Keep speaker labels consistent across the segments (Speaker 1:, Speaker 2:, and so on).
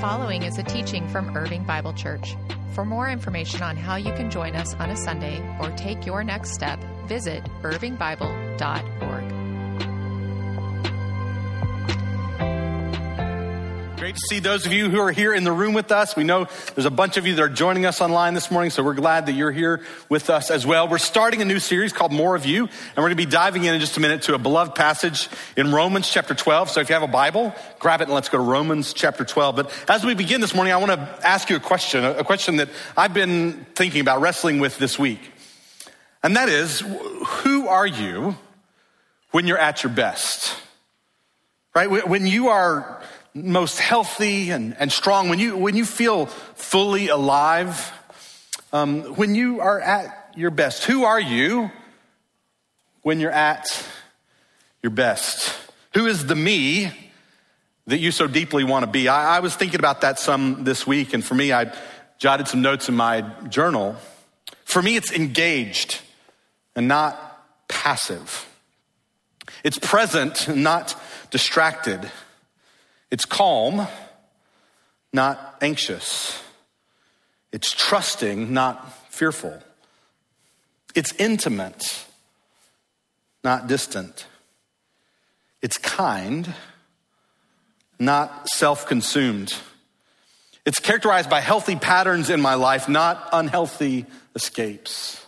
Speaker 1: following is a teaching from Irving Bible Church. For more information on how you can join us on a Sunday or take your next step, visit irvingbible.org.
Speaker 2: Great to see those of you who are here in the room with us. We know there's a bunch of you that are joining us online this morning, so we're glad that you're here with us as well. We're starting a new series called More of You, and we're going to be diving in in just a minute to a beloved passage in Romans chapter 12. So if you have a Bible, grab it and let's go to Romans chapter 12. But as we begin this morning, I want to ask you a question, a question that I've been thinking about, wrestling with this week. And that is, who are you when you're at your best? Right? When you are most healthy and, and strong, when you, when you feel fully alive, um, when you are at your best, who are you when you're at your best? Who is the me that you so deeply want to be? I, I was thinking about that some this week, and for me, I jotted some notes in my journal. For me, it's engaged and not passive. It's present, not distracted. It's calm, not anxious. It's trusting, not fearful. It's intimate, not distant. It's kind, not self consumed. It's characterized by healthy patterns in my life, not unhealthy escapes.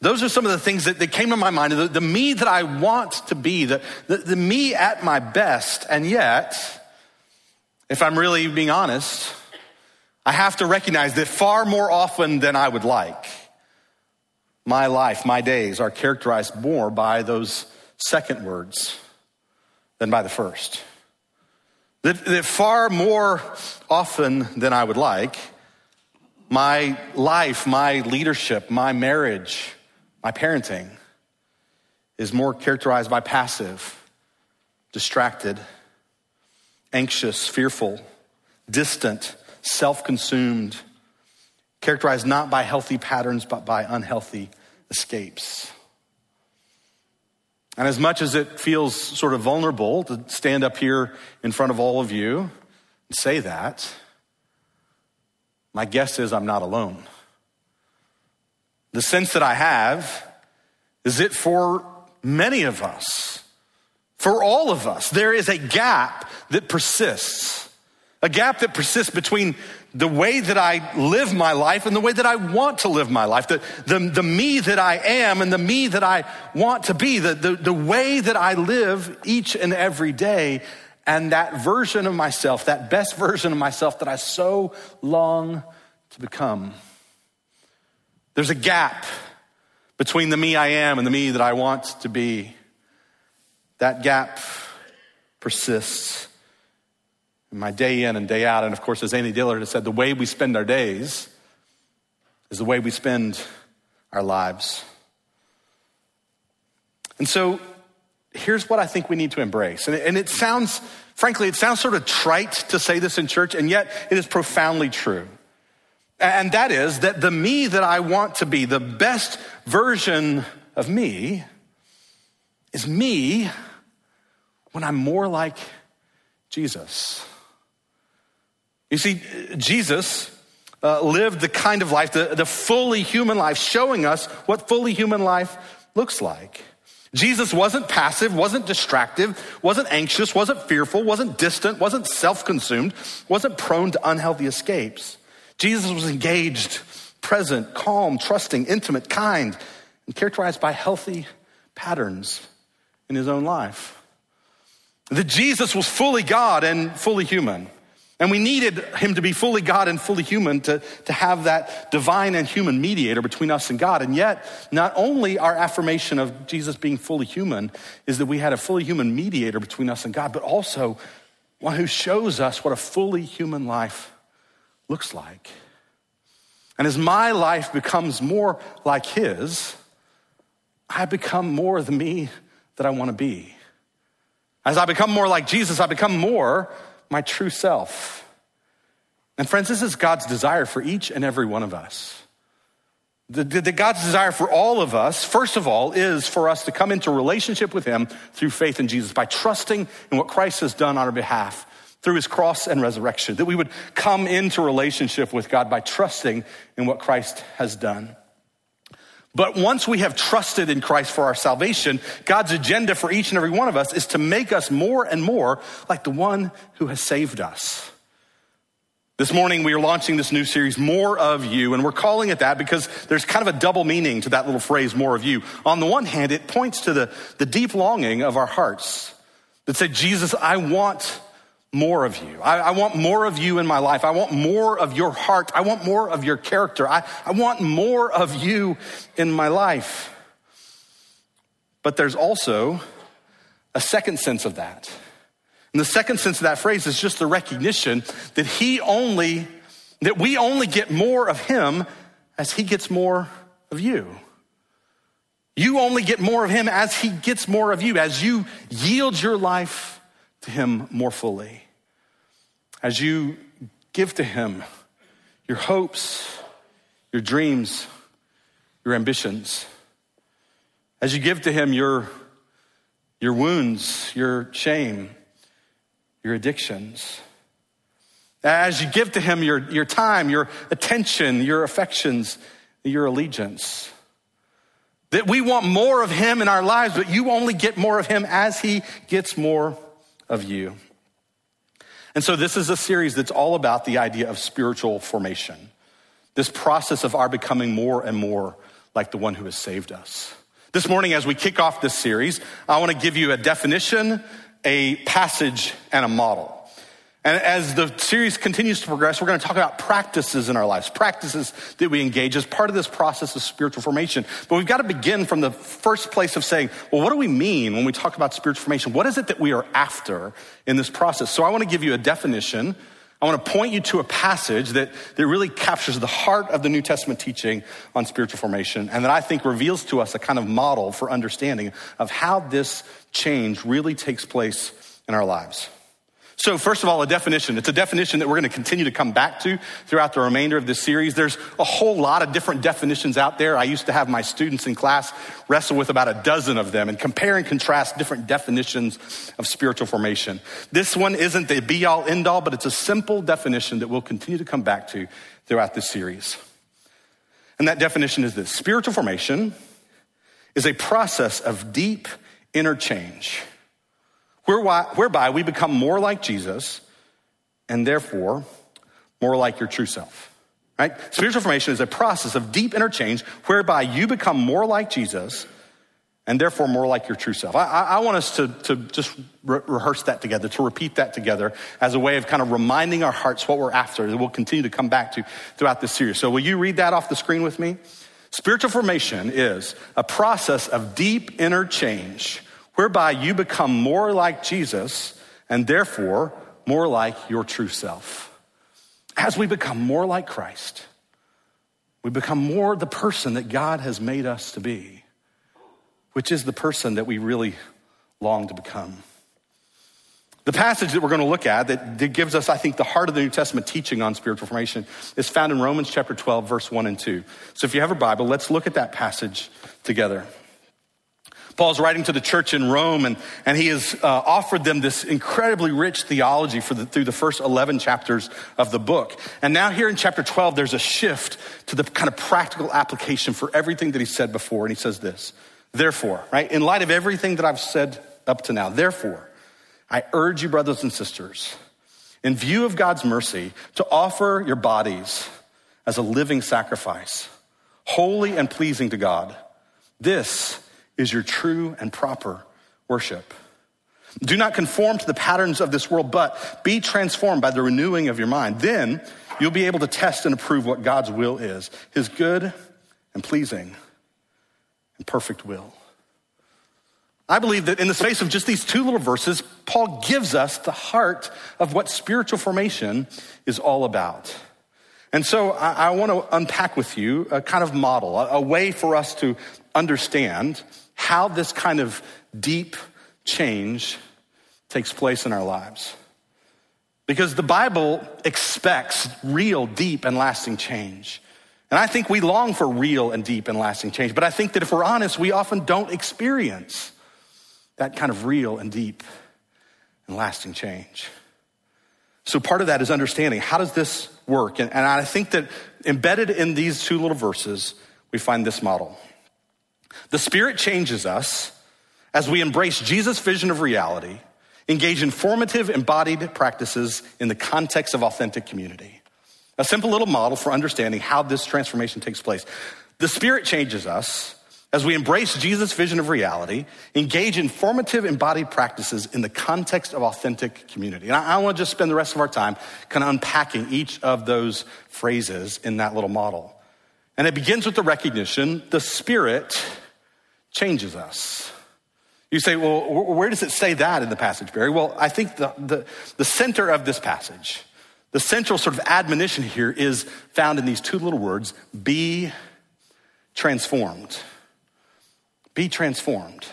Speaker 2: Those are some of the things that, that came to my mind, the, the, me that I want to be, the, the, the me at my best. And yet, if I'm really being honest, I have to recognize that far more often than I would like, my life, my days are characterized more by those second words than by the first. That, that far more often than I would like, my life, my leadership, my marriage, my parenting is more characterized by passive, distracted, anxious, fearful, distant, self consumed, characterized not by healthy patterns, but by unhealthy escapes. And as much as it feels sort of vulnerable to stand up here in front of all of you and say that, my guess is I'm not alone. The sense that I have is that for many of us, for all of us, there is a gap that persists. A gap that persists between the way that I live my life and the way that I want to live my life. The, the, the me that I am and the me that I want to be. The, the, the way that I live each and every day. And that version of myself, that best version of myself that I so long to become. There's a gap between the me I am and the me that I want to be. That gap persists in my day in and day out. And of course, as Annie Dillard has said, the way we spend our days is the way we spend our lives. And so here's what I think we need to embrace. And it, and it sounds, frankly, it sounds sort of trite to say this in church, and yet it is profoundly true. And that is that the me that I want to be, the best version of me, is me when I'm more like Jesus. You see, Jesus uh, lived the kind of life, the, the fully human life, showing us what fully human life looks like. Jesus wasn't passive, wasn't distractive, wasn't anxious, wasn't fearful, wasn't distant, wasn't self consumed, wasn't prone to unhealthy escapes. Jesus was engaged, present, calm, trusting, intimate, kind, and characterized by healthy patterns in his own life. That Jesus was fully God and fully human. And we needed him to be fully God and fully human to, to have that divine and human mediator between us and God. And yet, not only our affirmation of Jesus being fully human is that we had a fully human mediator between us and God, but also one who shows us what a fully human life looks like. And as my life becomes more like his, I become more the me that I want to be. As I become more like Jesus, I become more my true self. And friends, this is God's desire for each and every one of us. The, the, the, God's desire for all of us, first of all, is for us to come into relationship with Him through faith in Jesus by trusting in what Christ has done on our behalf through his cross and resurrection, that we would come into relationship with God by trusting in what Christ has done. But once we have trusted in Christ for our salvation, God's agenda for each and every one of us is to make us more and more like the one who has saved us. This morning, we are launching this new series, More of You, and we're calling it that because there's kind of a double meaning to that little phrase, More of You. On the one hand, it points to the, the deep longing of our hearts that say, Jesus, I want more of you. I, I, want more of you in my life. I want more of your heart. I want more of your character. I, I want more of you in my life. But there's also a second sense of that. And the second sense of that phrase is just the recognition that he only, that we only get more of him as he gets more of you. You only get more of him as he gets more of you, as you yield your life to Him more fully. As you give to Him your hopes, your dreams, your ambitions, as you give to Him your, your wounds, your shame, your addictions, as you give to Him your, your time, your attention, your affections, your allegiance. That we want more of Him in our lives, but you only get more of Him as He gets more of you. And so, this is a series that's all about the idea of spiritual formation, this process of our becoming more and more like the one who has saved us. This morning, as we kick off this series, I want to give you a definition, a passage, and a model. And as the series continues to progress, we're going to talk about practices in our lives, practices that we engage as part of this process of spiritual formation. But we've got to begin from the first place of saying, well, what do we mean when we talk about spiritual formation? What is it that we are after in this process? So I want to give you a definition. I want to point you to a passage that, that really captures the heart of the New Testament teaching on spiritual formation and that I think reveals to us a kind of model for understanding of how this change really takes place in our lives. So, first of all, a definition. It's a definition that we're going to continue to come back to throughout the remainder of this series. There's a whole lot of different definitions out there. I used to have my students in class wrestle with about a dozen of them and compare and contrast different definitions of spiritual formation. This one isn't the be all end all, but it's a simple definition that we'll continue to come back to throughout this series. And that definition is this spiritual formation is a process of deep interchange whereby we become more like Jesus and therefore more like your true self. Right? Spiritual formation is a process of deep interchange whereby you become more like Jesus and therefore more like your true self. I, I want us to, to just re- rehearse that together, to repeat that together as a way of kind of reminding our hearts what we're after that we'll continue to come back to throughout this series. So, will you read that off the screen with me? Spiritual formation is a process of deep interchange whereby you become more like Jesus and therefore more like your true self. As we become more like Christ, we become more the person that God has made us to be, which is the person that we really long to become. The passage that we're going to look at that, gives us, I think, the heart of the New Testament teaching on spiritual formation is found in Romans chapter 12, verse 1 and 2. So if you have a Bible, let's look at that passage together. Paul's writing to the church in Rome, and, and he has uh, offered them this incredibly rich theology for the, through the first 11 chapters of the book. And now, here in chapter 12, there's a shift to the kind of practical application for everything that he said before. And he says this Therefore, right, in light of everything that I've said up to now, therefore, I urge you, brothers and sisters, in view of God's mercy, to offer your bodies as a living sacrifice, holy and pleasing to God. This is your true and proper worship. Do not conform to the patterns of this world, but be transformed by the renewing of your mind. Then you'll be able to test and approve what God's will is his good and pleasing and perfect will. I believe that in the space of just these two little verses, Paul gives us the heart of what spiritual formation is all about. And so I, I want to unpack with you a kind of model, a, a way for us to understand how this kind of deep change takes place in our lives. Because the Bible expects real, deep, and lasting change. And I think we long for real and deep and lasting change. But I think that if we're honest, we often don't experience that kind of real and deep and lasting change. So part of that is understanding how does this work? And, and I think that embedded in these two little verses, we find this model. The Spirit changes us as we embrace Jesus' vision of reality, engage in formative embodied practices in the context of authentic community. A simple little model for understanding how this transformation takes place. The Spirit changes us as we embrace Jesus' vision of reality, engage in formative embodied practices in the context of authentic community. And I, I want to just spend the rest of our time kind of unpacking each of those phrases in that little model. And it begins with the recognition the Spirit changes us. You say, well, where does it say that in the passage, Barry? Well, I think the, the, the center of this passage, the central sort of admonition here is found in these two little words be transformed. Be transformed.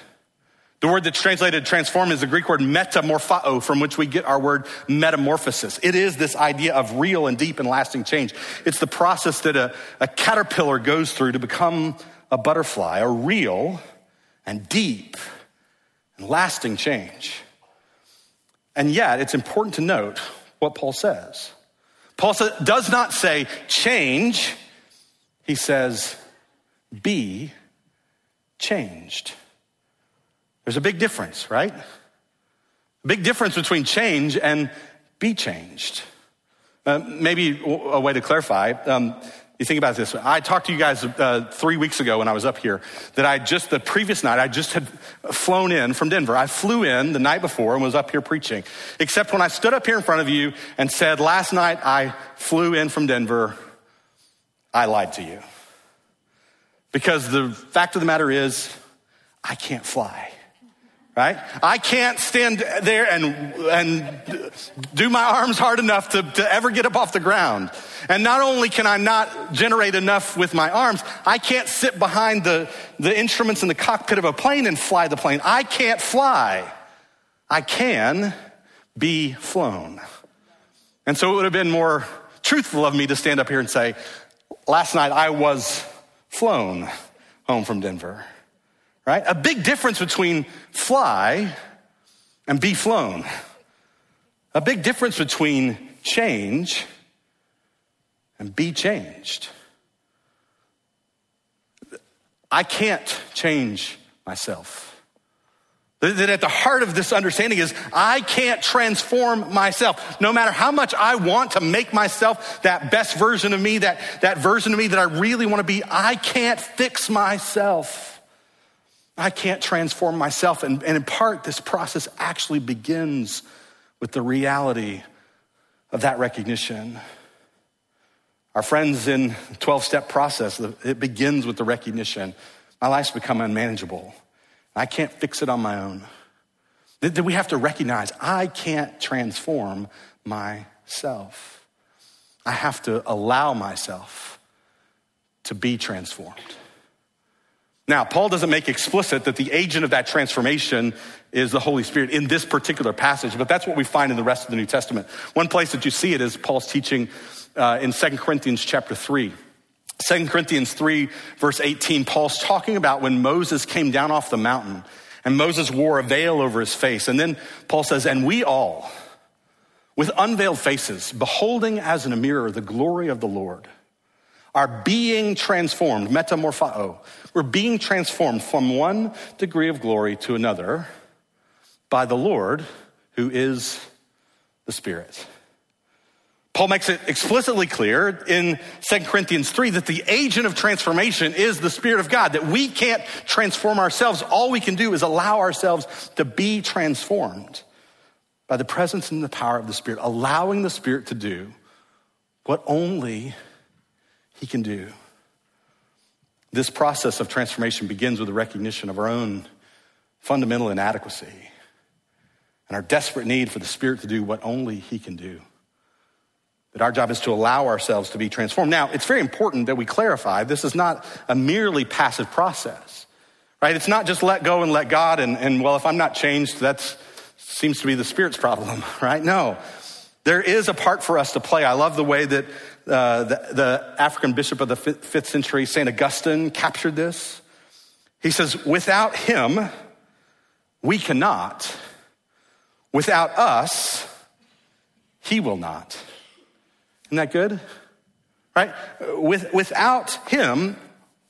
Speaker 2: The word that's translated transform is the Greek word metamorphoo, from which we get our word metamorphosis. It is this idea of real and deep and lasting change. It's the process that a, a caterpillar goes through to become a butterfly, a real and deep and lasting change. And yet, it's important to note what Paul says. Paul does not say change, he says be changed. There's a big difference, right? A big difference between change and be changed. Uh, maybe a way to clarify. Um, you think about this. I talked to you guys uh, three weeks ago when I was up here that I just, the previous night, I just had flown in from Denver. I flew in the night before and was up here preaching. Except when I stood up here in front of you and said, last night I flew in from Denver, I lied to you. Because the fact of the matter is, I can't fly. Right? I can't stand there and, and do my arms hard enough to, to ever get up off the ground. And not only can I not generate enough with my arms, I can't sit behind the, the instruments in the cockpit of a plane and fly the plane. I can't fly. I can be flown. And so it would have been more truthful of me to stand up here and say, last night I was flown home from Denver, right? A big difference between fly and be flown. A big difference between change and be changed. I can't change myself. That at the heart of this understanding is I can't transform myself. No matter how much I want to make myself that best version of me, that, that version of me that I really want to be, I can't fix myself. I can't transform myself. And, and in part, this process actually begins with the reality of that recognition. Our friends in 12 step process, it begins with the recognition my life's become unmanageable. I can't fix it on my own. That we have to recognize I can't transform myself. I have to allow myself to be transformed. Now, Paul doesn't make explicit that the agent of that transformation is the Holy Spirit in this particular passage, but that's what we find in the rest of the New Testament. One place that you see it is Paul's teaching uh, in 2 Corinthians chapter 3. 2 Corinthians 3, verse 18, Paul's talking about when Moses came down off the mountain and Moses wore a veil over his face. And then Paul says, And we all, with unveiled faces, beholding as in a mirror the glory of the Lord, are being transformed, metamorphoo. We're being transformed from one degree of glory to another by the Lord who is the Spirit. Paul makes it explicitly clear in 2 Corinthians 3 that the agent of transformation is the Spirit of God, that we can't transform ourselves. All we can do is allow ourselves to be transformed by the presence and the power of the Spirit, allowing the Spirit to do what only He can do. This process of transformation begins with the recognition of our own fundamental inadequacy and our desperate need for the Spirit to do what only He can do. That our job is to allow ourselves to be transformed. Now, it's very important that we clarify this is not a merely passive process, right? It's not just let go and let God and, and well, if I'm not changed, that seems to be the Spirit's problem, right? No. There is a part for us to play. I love the way that uh, the, the African bishop of the fifth century, St. Augustine, captured this. He says, without him, we cannot. Without us, he will not. Isn't that good? Right? With, without him,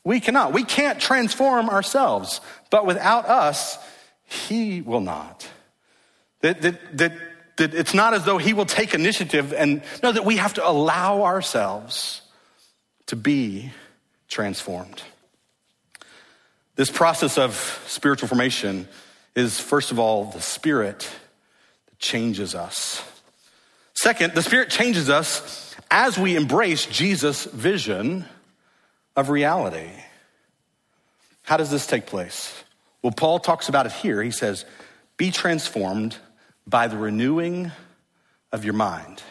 Speaker 2: we cannot. We can't transform ourselves, but without us, he will not. That, that, that, that it's not as though he will take initiative and no, that we have to allow ourselves to be transformed. This process of spiritual formation is, first of all, the Spirit that changes us. Second, the Spirit changes us as we embrace Jesus' vision of reality. How does this take place? Well, Paul talks about it here. He says, Be transformed by the renewing of your mind.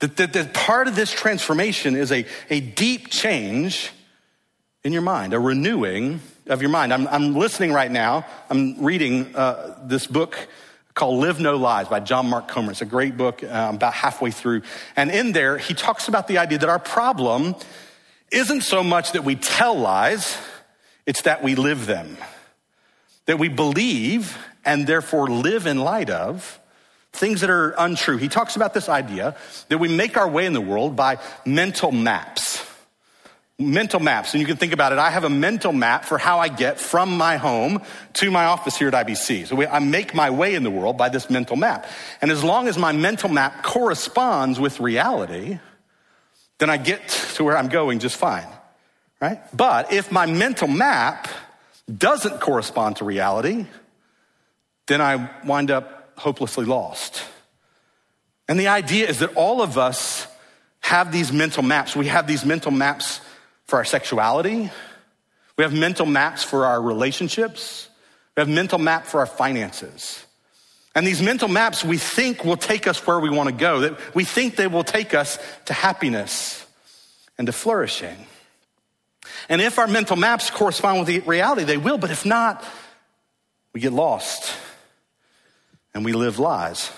Speaker 2: That, that, that part of this transformation is a, a deep change in your mind, a renewing of your mind. I'm, I'm listening right now. I'm reading uh, this book called Live No Lies by John Mark Comer. It's a great book, uh, about halfway through. And in there, he talks about the idea that our problem isn't so much that we tell lies, it's that we live them. That we believe and therefore live in light of things that are untrue. He talks about this idea that we make our way in the world by mental maps mental maps. And you can think about it. I have a mental map for how I get from my home to my office here at IBC. So I make my way in the world by this mental map. And as long as my mental map corresponds with reality, then I get to where I'm going just fine. Right? But if my mental map doesn't correspond to reality, then I wind up hopelessly lost. And the idea is that all of us have these mental maps. We have these mental maps for our sexuality. We have mental maps for our relationships. We have mental map for our finances. And these mental maps we think will take us where we want to go, that we think they will take us to happiness and to flourishing. And if our mental maps correspond with the reality, they will, but if not, we get lost and we live lies.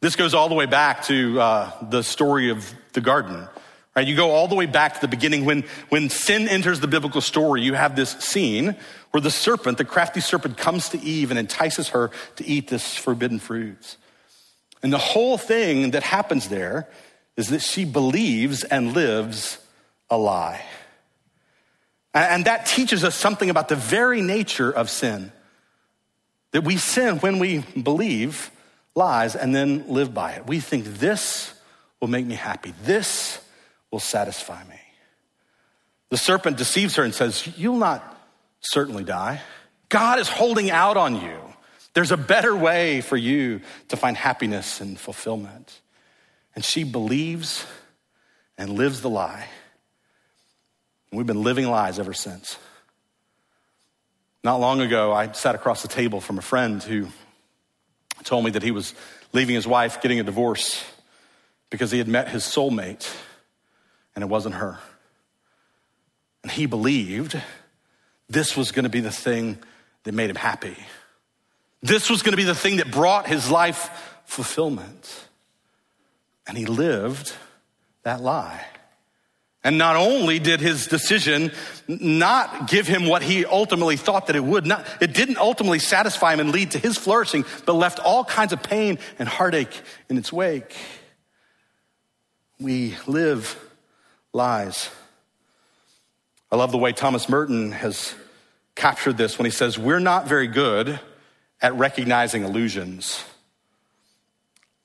Speaker 2: This goes all the way back to uh, the story of the garden. Right? You go all the way back to the beginning when, when sin enters the biblical story, you have this scene where the serpent, the crafty serpent, comes to Eve and entices her to eat this forbidden fruit. And the whole thing that happens there is that she believes and lives a lie. And that teaches us something about the very nature of sin. That we sin when we believe lies and then live by it. We think this will make me happy. This will satisfy me. The serpent deceives her and says, You'll not certainly die. God is holding out on you. There's a better way for you to find happiness and fulfillment. And she believes and lives the lie. We've been living lies ever since. Not long ago, I sat across the table from a friend who told me that he was leaving his wife, getting a divorce, because he had met his soulmate and it wasn't her. And he believed this was going to be the thing that made him happy. This was going to be the thing that brought his life fulfillment. And he lived that lie. And not only did his decision not give him what he ultimately thought that it would, not, it didn't ultimately satisfy him and lead to his flourishing, but left all kinds of pain and heartache in its wake. We live lies. I love the way Thomas Merton has captured this when he says, We're not very good at recognizing illusions,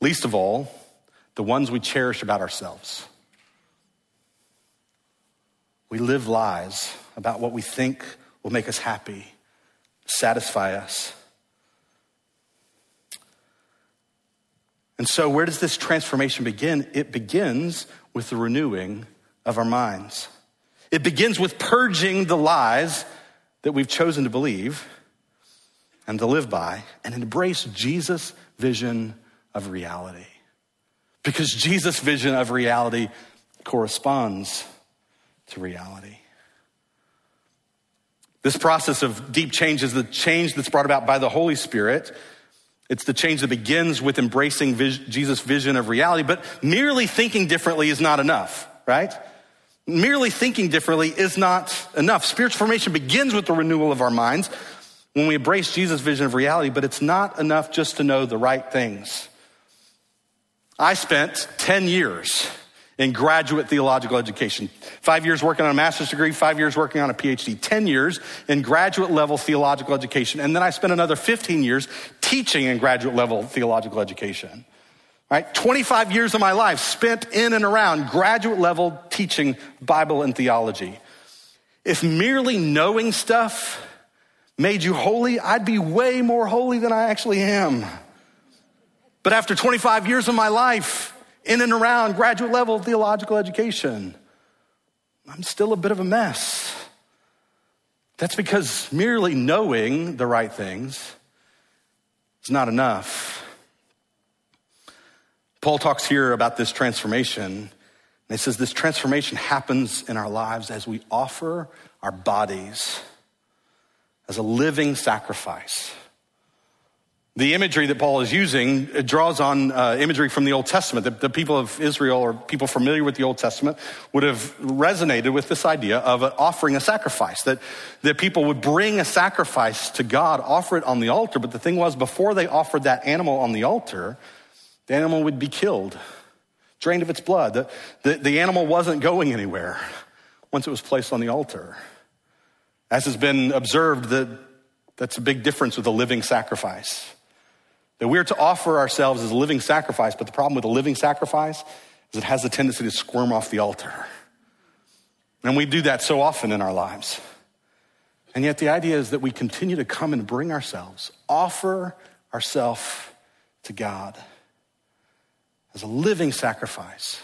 Speaker 2: least of all, the ones we cherish about ourselves. We live lies about what we think will make us happy, satisfy us. And so, where does this transformation begin? It begins with the renewing of our minds. It begins with purging the lies that we've chosen to believe and to live by and embrace Jesus' vision of reality. Because Jesus' vision of reality corresponds to reality. This process of deep change is the change that's brought about by the Holy Spirit. It's the change that begins with embracing Jesus' vision of reality, but merely thinking differently is not enough, right? Merely thinking differently is not enough. Spiritual formation begins with the renewal of our minds when we embrace Jesus' vision of reality, but it's not enough just to know the right things. I spent 10 years in graduate theological education. Five years working on a master's degree, five years working on a PhD, 10 years in graduate level theological education. And then I spent another 15 years teaching in graduate level theological education. Right? 25 years of my life spent in and around graduate level teaching Bible and theology. If merely knowing stuff made you holy, I'd be way more holy than I actually am. But after 25 years of my life in and around graduate level theological education, I'm still a bit of a mess. That's because merely knowing the right things is not enough. Paul talks here about this transformation. And he says this transformation happens in our lives as we offer our bodies as a living sacrifice. The imagery that Paul is using draws on uh, imagery from the Old Testament. The, the, people of Israel or people familiar with the Old Testament would have resonated with this idea of offering a sacrifice, that, that people would bring a sacrifice to God, offer it on the altar. But the thing was, before they offered that animal on the altar, the animal would be killed, drained of its blood. The, the, the animal wasn't going anywhere once it was placed on the altar. As has been observed, that that's a big difference with a living sacrifice. That we're to offer ourselves as a living sacrifice, but the problem with a living sacrifice is it has a tendency to squirm off the altar. And we do that so often in our lives. And yet the idea is that we continue to come and bring ourselves, offer ourselves to God as a living sacrifice.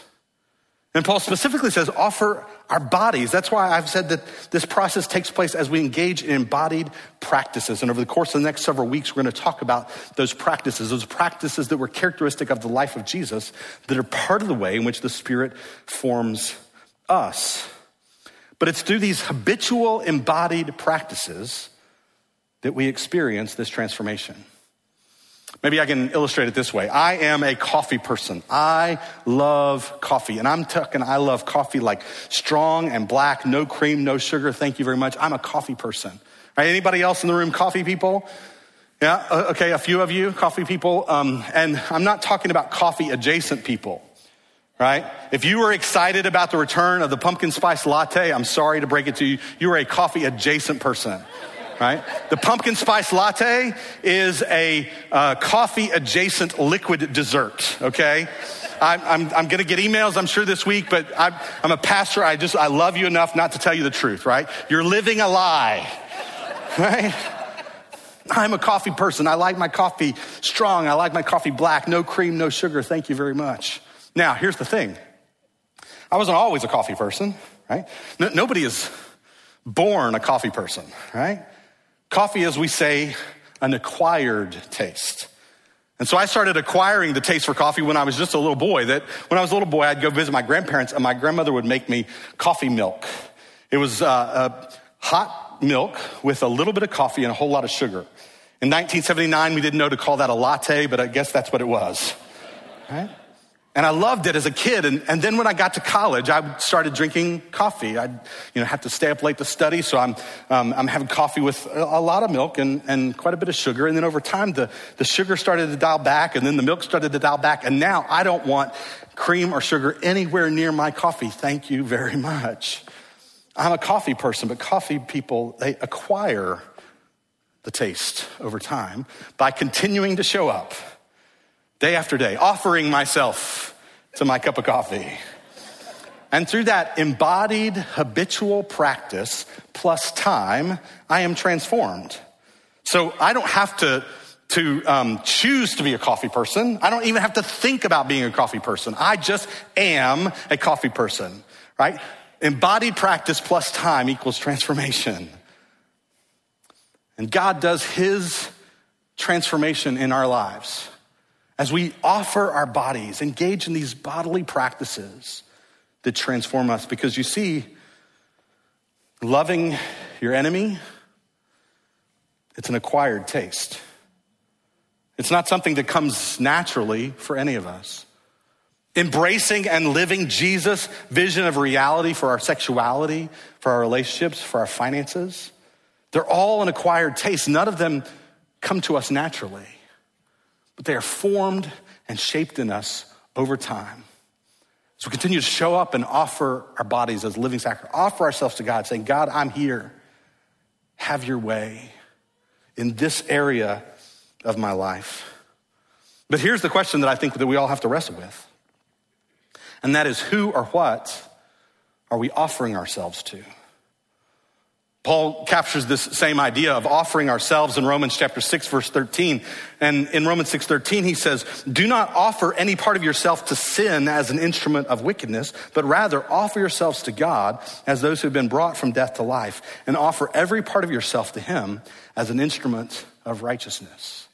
Speaker 2: And Paul specifically says, offer our bodies. That's why I've said that this process takes place as we engage in embodied practices. And over the course of the next several weeks, we're going to talk about those practices, those practices that were characteristic of the life of Jesus that are part of the way in which the Spirit forms us. But it's through these habitual embodied practices that we experience this transformation. Maybe I can illustrate it this way. I am a coffee person. I love coffee. And I'm talking, I love coffee like strong and black, no cream, no sugar. Thank you very much. I'm a coffee person. Right? Anybody else in the room, coffee people? Yeah, okay, a few of you, coffee people. Um, and I'm not talking about coffee adjacent people, right? If you were excited about the return of the pumpkin spice latte, I'm sorry to break it to you, you are a coffee adjacent person right? The pumpkin spice latte is a uh, coffee adjacent liquid dessert, okay? I'm, I'm, I'm to get emails, I'm sure, this week, but I'm, I'm a pastor. I just, I love you enough not to tell you the truth, right? You're living a lie, right? I'm a coffee person. I like my coffee strong. I like my coffee black. No cream, no sugar. Thank you very much. Now, here's the thing I wasn't always a coffee person, right? No, nobody is born a coffee person, right? Coffee, as we say, an acquired taste. And so I started acquiring the taste for coffee when I was just a little boy. That when I was a little boy, I'd go visit my grandparents, and my grandmother would make me coffee milk. It was uh, hot milk with a little bit of coffee and a whole lot of sugar. In 1979, we didn't know to call that a latte, but I guess that's what it was. Right? And I loved it as a kid. And, and then when I got to college, I started drinking coffee. I'd, you know, have to stay up late to study. So I'm, um, I'm having coffee with a, lot of milk and, and quite a bit of sugar. And then over time, the, the sugar started to dial back and then the milk started to dial back. And now I don't want cream or sugar anywhere near my coffee. Thank you very much. I'm a coffee person, but coffee people, they acquire the taste over time by continuing to show up day after day, offering myself to my cup of coffee. And through that embodied habitual practice plus time, I am transformed. So I don't have to, to um, choose to be a coffee person. I don't even have to think about being a coffee person. I just am a coffee person, right? Embodied practice plus time equals transformation. And God does his transformation in our lives as we offer our bodies, engage in these bodily practices that transform us. Because you see, loving your enemy, it's an acquired taste. It's not something that comes naturally for any of us. Embracing and living Jesus' vision of reality for our sexuality, for our relationships, for our finances, they're all an acquired taste. None of them come to us naturally but they are formed and shaped in us over time. So we continue to show up and offer our bodies as living sacrifice, offer ourselves to God, saying, God, I'm here. Have your way in this area of my life. But here's the question that I think that we all have to wrestle with. And that is who or what are we offering ourselves to? Paul captures this same idea of offering ourselves in Romans chapter 6 verse 13. And in Romans 6 13, he says, do not offer any part of yourself to sin as an instrument of wickedness, but rather offer yourselves to God as those who have been brought from death to life and offer every part of yourself to him as an instrument of righteousness.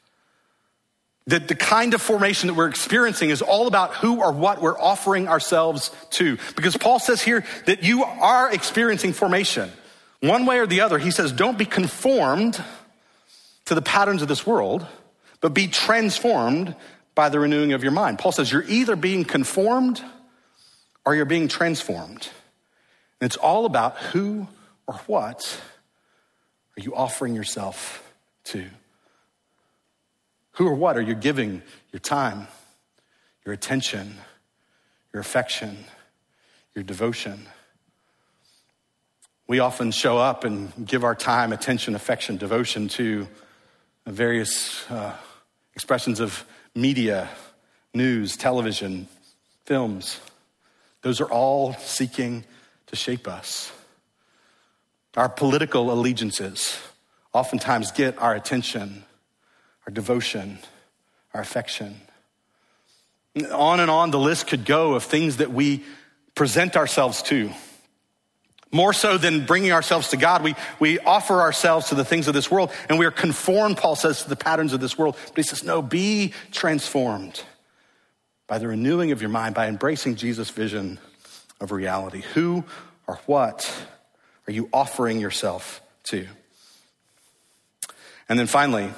Speaker 2: That the kind of formation that we're experiencing is all about who or what we're offering ourselves to. Because Paul says here that you are experiencing formation. One way or the other, he says, don't be conformed to the patterns of this world, but be transformed by the renewing of your mind. Paul says, you're either being conformed or you're being transformed. And it's all about who or what are you offering yourself to? Who or what are you giving your time, your attention, your affection, your devotion? We often show up and give our time, attention, affection, devotion to various uh, expressions of media, news, television, films. Those are all seeking to shape us. Our political allegiances oftentimes get our attention, our devotion, our affection. On and on the list could go of things that we present ourselves to. More so than bringing ourselves to God, we, we offer ourselves to the things of this world and we are conformed, Paul says, to the patterns of this world. But he says, no, be transformed by the renewing of your mind, by embracing Jesus' vision of reality. Who or what are you offering yourself to? And then finally,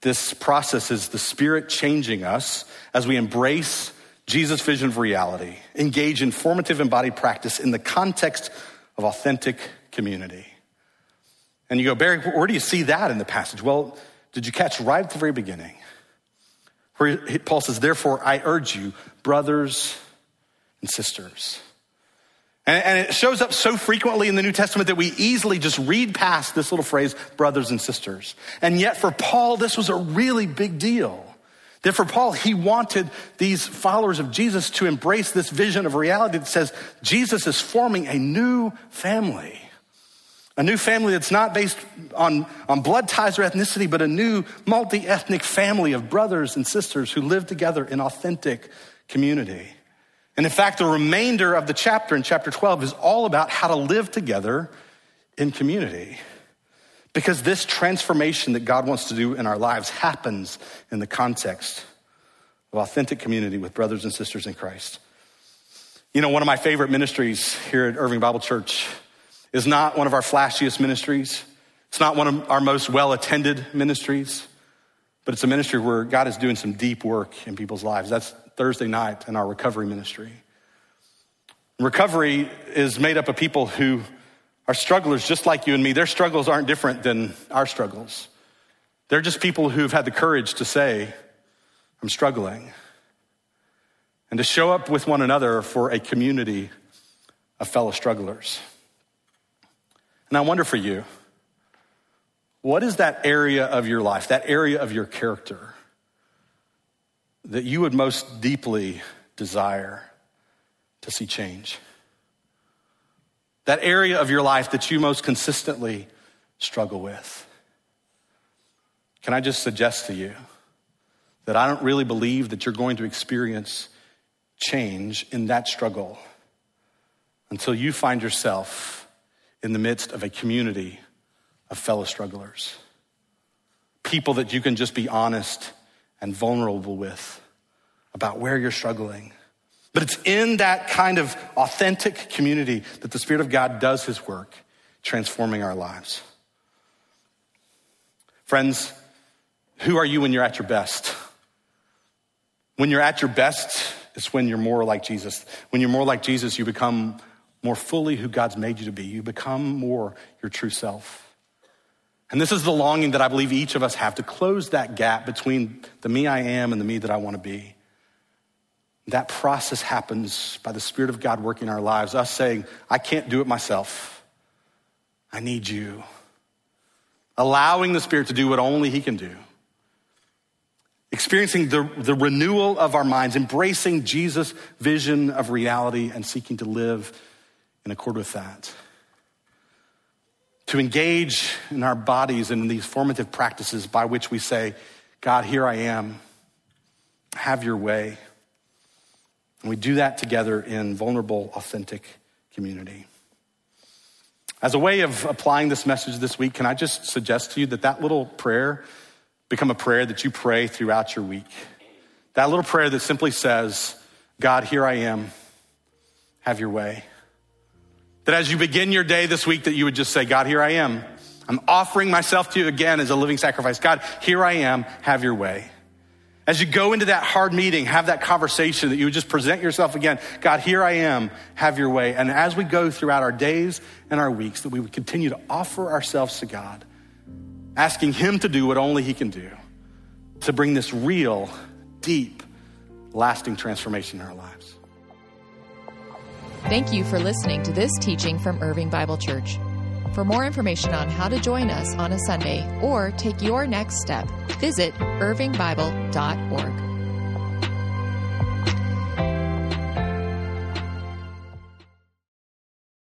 Speaker 2: this process is the Spirit changing us as we embrace Jesus' vision of reality, engage in formative embodied practice in the context of authentic community. And you go, Barry, where do you see that in the passage? Well, did you catch right at the very beginning? Where Paul says, Therefore, I urge you, brothers and sisters. And, and, it shows up so frequently in the New Testament that we easily just read past this little phrase, brothers and sisters. And yet, for Paul, this was a really big deal. That for Paul, he wanted these followers of Jesus to embrace this vision of reality that says Jesus is forming a new family. A new family that's not based on, on blood ties or ethnicity, but a new multi ethnic family of brothers and sisters who live together in authentic community. And in fact, the remainder of the chapter in chapter 12 is all about how to live together in community. Because this transformation that God wants to do in our lives happens in the context of authentic community with brothers and sisters in Christ. You know, one of my favorite ministries here at Irving Bible Church is not one of our flashiest ministries. It's not one of our most well attended ministries, but it's a ministry where God is doing some deep work in people's lives. That's Thursday night in our recovery ministry. Recovery is made up of people who are strugglers just like you and me. Their struggles aren't different than our struggles. They're just people who've had the courage to say, I'm struggling. And to show up with one another for a community of fellow strugglers. And I wonder for you, what is that area of your life, that area of your character that you would most deeply desire to see change? That area of your life that you most consistently struggle with. Can I just suggest to you that I don't really believe that you're going to experience change in that struggle until you find yourself in the midst of a community of fellow strugglers. People that you can just be honest and vulnerable with about where you're struggling but it's in that kind of authentic community that the Spirit of God does His work, transforming our lives. Friends, who are you when you're at your best? When you're at your best, it's when you're more like Jesus. When you're more like Jesus, you become more fully who God's made you to be. You become more your true self. And this is the longing that I believe each of us have to close that gap between the me I am and the me that I want to be That process happens by the Spirit of God working in our lives, us saying, I can't do it myself. I need you. Allowing the Spirit to do what only He can do. Experiencing the, the renewal of our minds, embracing Jesus' vision of reality, and seeking to live in accord with that. To engage in our bodies in these formative practices by which we say, God, here I am, have your way. And we do that together in vulnerable, authentic community. As a way of applying this message this week, can I just suggest to you that that little prayer become a prayer that you pray throughout your week? That little prayer that simply says, God, here I am, have your way. That as you begin your day this week, that you would just say, God, here I am. I'm offering myself to you again as a living sacrifice. God, here I am, have your way. As you go into that hard meeting, have that conversation that you would just present yourself again. God, here I am, have your way. And as we go throughout our days and our weeks, that we would continue to offer ourselves to God, asking Him to do what only He can do to bring this real, deep, lasting transformation in our lives.
Speaker 1: Thank you for listening to this teaching from Irving Bible Church. For more information on how to join us on a Sunday or take your next step, visit irvingbible.org.